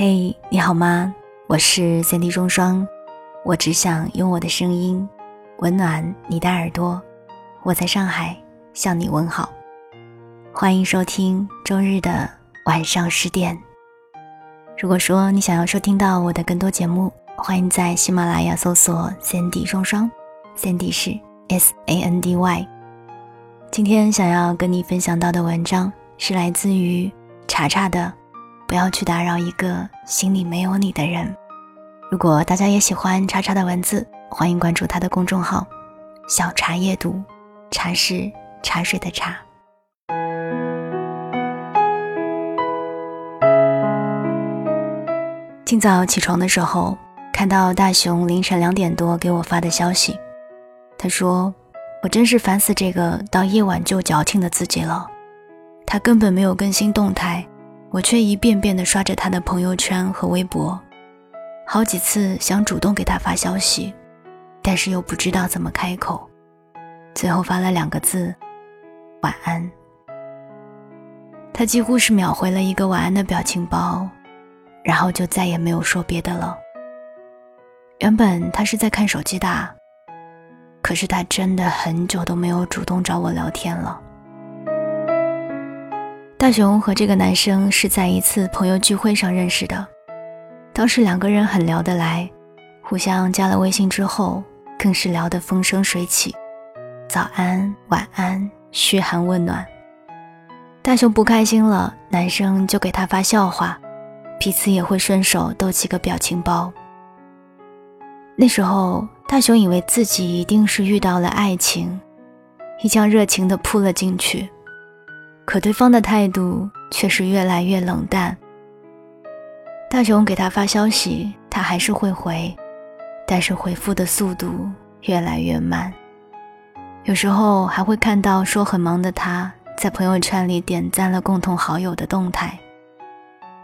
嘿，你好吗？我是三 D 双双，我只想用我的声音温暖你的耳朵。我在上海向你问好，欢迎收听周日的晚上十点。如果说你想要收听到我的更多节目，欢迎在喜马拉雅搜索三 D 双双，三 D 是 S A N D Y。今天想要跟你分享到的文章是来自于查查的。不要去打扰一个心里没有你的人。如果大家也喜欢茶茶的文字，欢迎关注他的公众号“小茶夜读”，茶是茶水的茶。今早起床的时候，看到大熊凌晨两点多给我发的消息，他说：“我真是烦死这个到夜晚就矫情的自己了，他根本没有更新动态。”我却一遍遍地刷着他的朋友圈和微博，好几次想主动给他发消息，但是又不知道怎么开口，最后发了两个字：“晚安。”他几乎是秒回了一个晚安的表情包，然后就再也没有说别的了。原本他是在看手机的，可是他真的很久都没有主动找我聊天了。大雄和这个男生是在一次朋友聚会上认识的，当时两个人很聊得来，互相加了微信之后，更是聊得风生水起，早安、晚安，嘘寒问暖。大雄不开心了，男生就给他发笑话，彼此也会顺手逗几个表情包。那时候，大雄以为自己一定是遇到了爱情，一腔热情地扑了进去。可对方的态度却是越来越冷淡。大雄给他发消息，他还是会回，但是回复的速度越来越慢。有时候还会看到说很忙的他在朋友圈里点赞了共同好友的动态，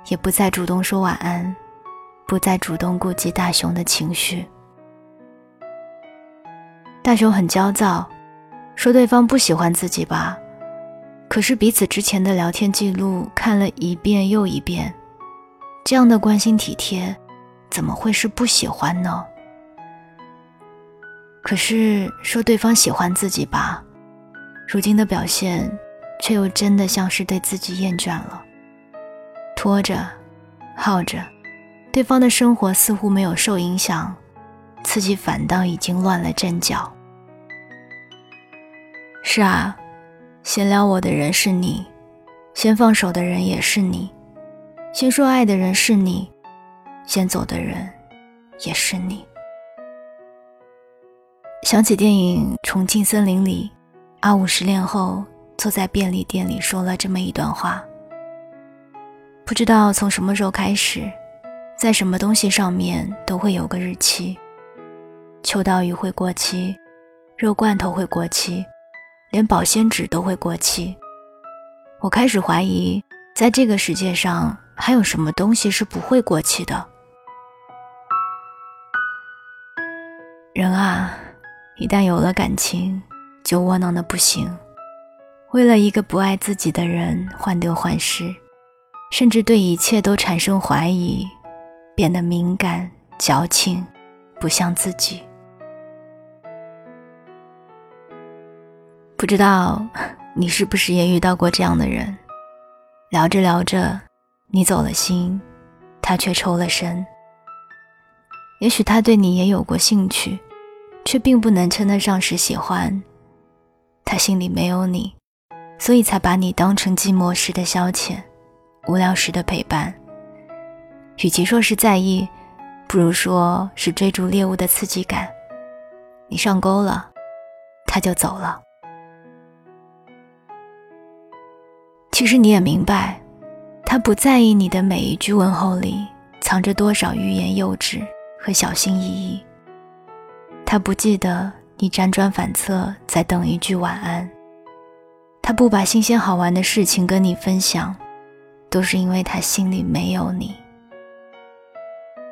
也不再主动说晚安，不再主动顾及大雄的情绪。大雄很焦躁，说对方不喜欢自己吧。可是彼此之前的聊天记录看了一遍又一遍，这样的关心体贴，怎么会是不喜欢呢？可是说对方喜欢自己吧，如今的表现，却又真的像是对自己厌倦了，拖着，耗着，对方的生活似乎没有受影响，自己反倒已经乱了阵脚。是啊。先撩我的人是你，先放手的人也是你，先说爱的人是你，先走的人也是你。想起电影《重庆森林》里，阿武失恋后坐在便利店里说了这么一段话。不知道从什么时候开始，在什么东西上面都会有个日期，秋刀鱼会过期，肉罐头会过期。连保鲜纸都会过期，我开始怀疑，在这个世界上还有什么东西是不会过期的。人啊，一旦有了感情，就窝囊的不行，为了一个不爱自己的人患得患失，甚至对一切都产生怀疑，变得敏感、矫情，不像自己。不知道你是不是也遇到过这样的人？聊着聊着，你走了心，他却抽了身。也许他对你也有过兴趣，却并不能称得上是喜欢。他心里没有你，所以才把你当成寂寞时的消遣，无聊时的陪伴。与其说是在意，不如说是追逐猎物的刺激感。你上钩了，他就走了。其实你也明白，他不在意你的每一句问候里藏着多少欲言又止和小心翼翼。他不记得你辗转反侧在等一句晚安。他不把新鲜好玩的事情跟你分享，都是因为他心里没有你。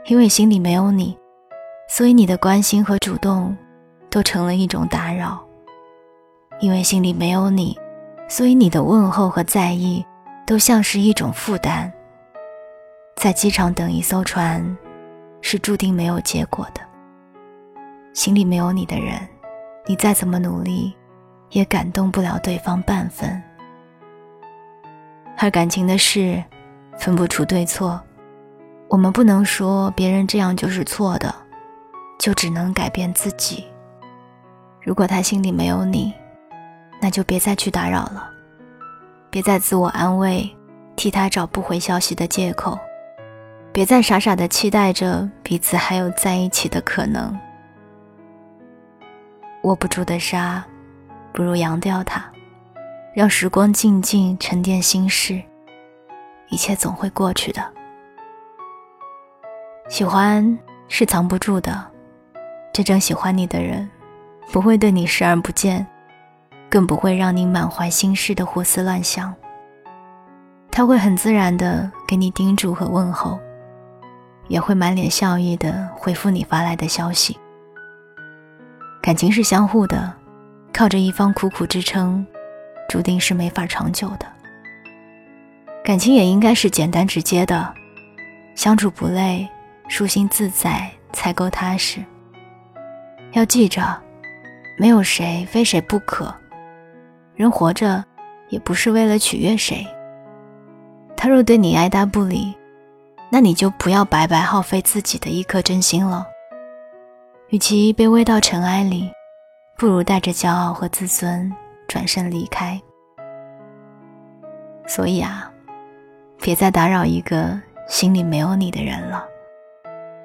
因为心里没有你，所以你的关心和主动都成了一种打扰。因为心里没有你。所以你的问候和在意，都像是一种负担。在机场等一艘船，是注定没有结果的。心里没有你的人，你再怎么努力，也感动不了对方半分。而感情的事，分不出对错，我们不能说别人这样就是错的，就只能改变自己。如果他心里没有你，那就别再去打扰了，别再自我安慰，替他找不回消息的借口。别再傻傻的期待着彼此还有在一起的可能。握不住的沙，不如扬掉它，让时光静静沉淀心事，一切总会过去的。喜欢是藏不住的，真正喜欢你的人，不会对你视而不见，更不会让你满怀心事的胡思乱想。他会很自然的给你叮嘱和问候。也会满脸笑意的回复你发来的消息。感情是相互的，靠着一方苦苦支撑，注定是没法长久的。感情也应该是简单直接的，相处不累，舒心自在才够踏实。要记着，没有谁非谁不可，人活着也不是为了取悦谁。他若对你爱答不理。那你就不要白白耗费自己的一颗真心了。与其卑微到尘埃里，不如带着骄傲和自尊转身离开。所以啊，别再打扰一个心里没有你的人了。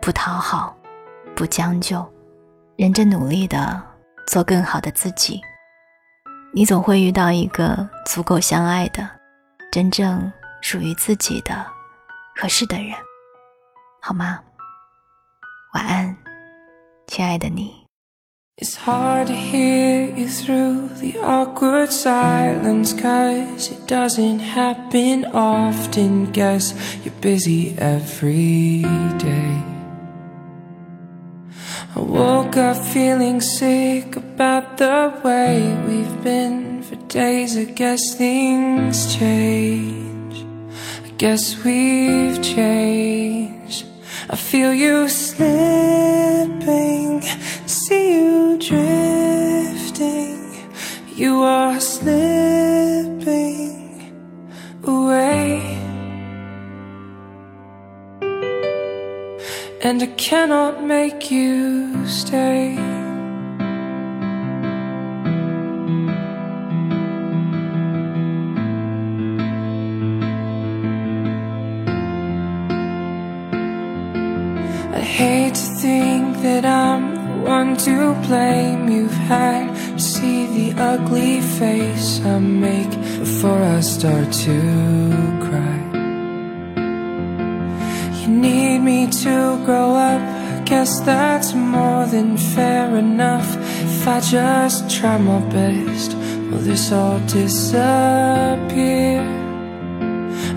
不讨好，不将就，认真努力的做更好的自己。你总会遇到一个足够相爱的，真正属于自己的。合适的人，好吗？晚安，亲爱的你。It's hard to hear you through the awkward silence Cause it doesn't happen often Guess you're busy every day I woke up feeling sick about the way we've been for days I guess things change I Guess we've changed. I feel you slipping, see you drifting. You are cannot make you stay. I hate to think that I'm the one to blame You've had to see the ugly face I make Before I start to cry You need me to grow up? Guess that's more than fair enough. If I just try my best Will this all disappear?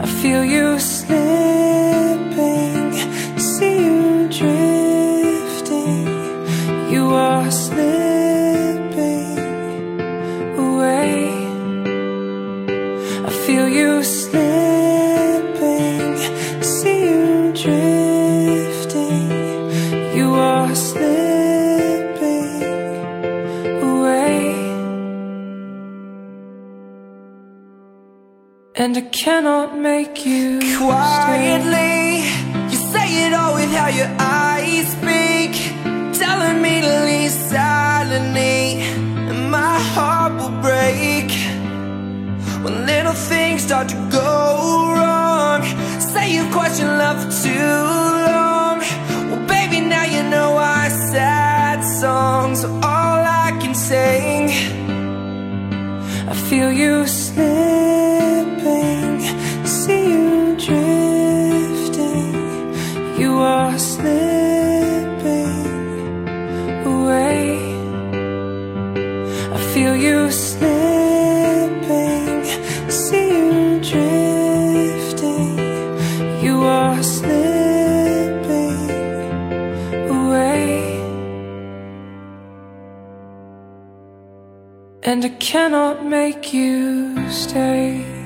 I feel you slipping And I cannot make you quietly. Stay You say it all with how your eyes speak. Telling me to leave silently And my heart will break. When little things start to go wrong Say you've questioned love for too long. Well baby now you know I sad songs all I can sing. I feel you slipping cannot make you stay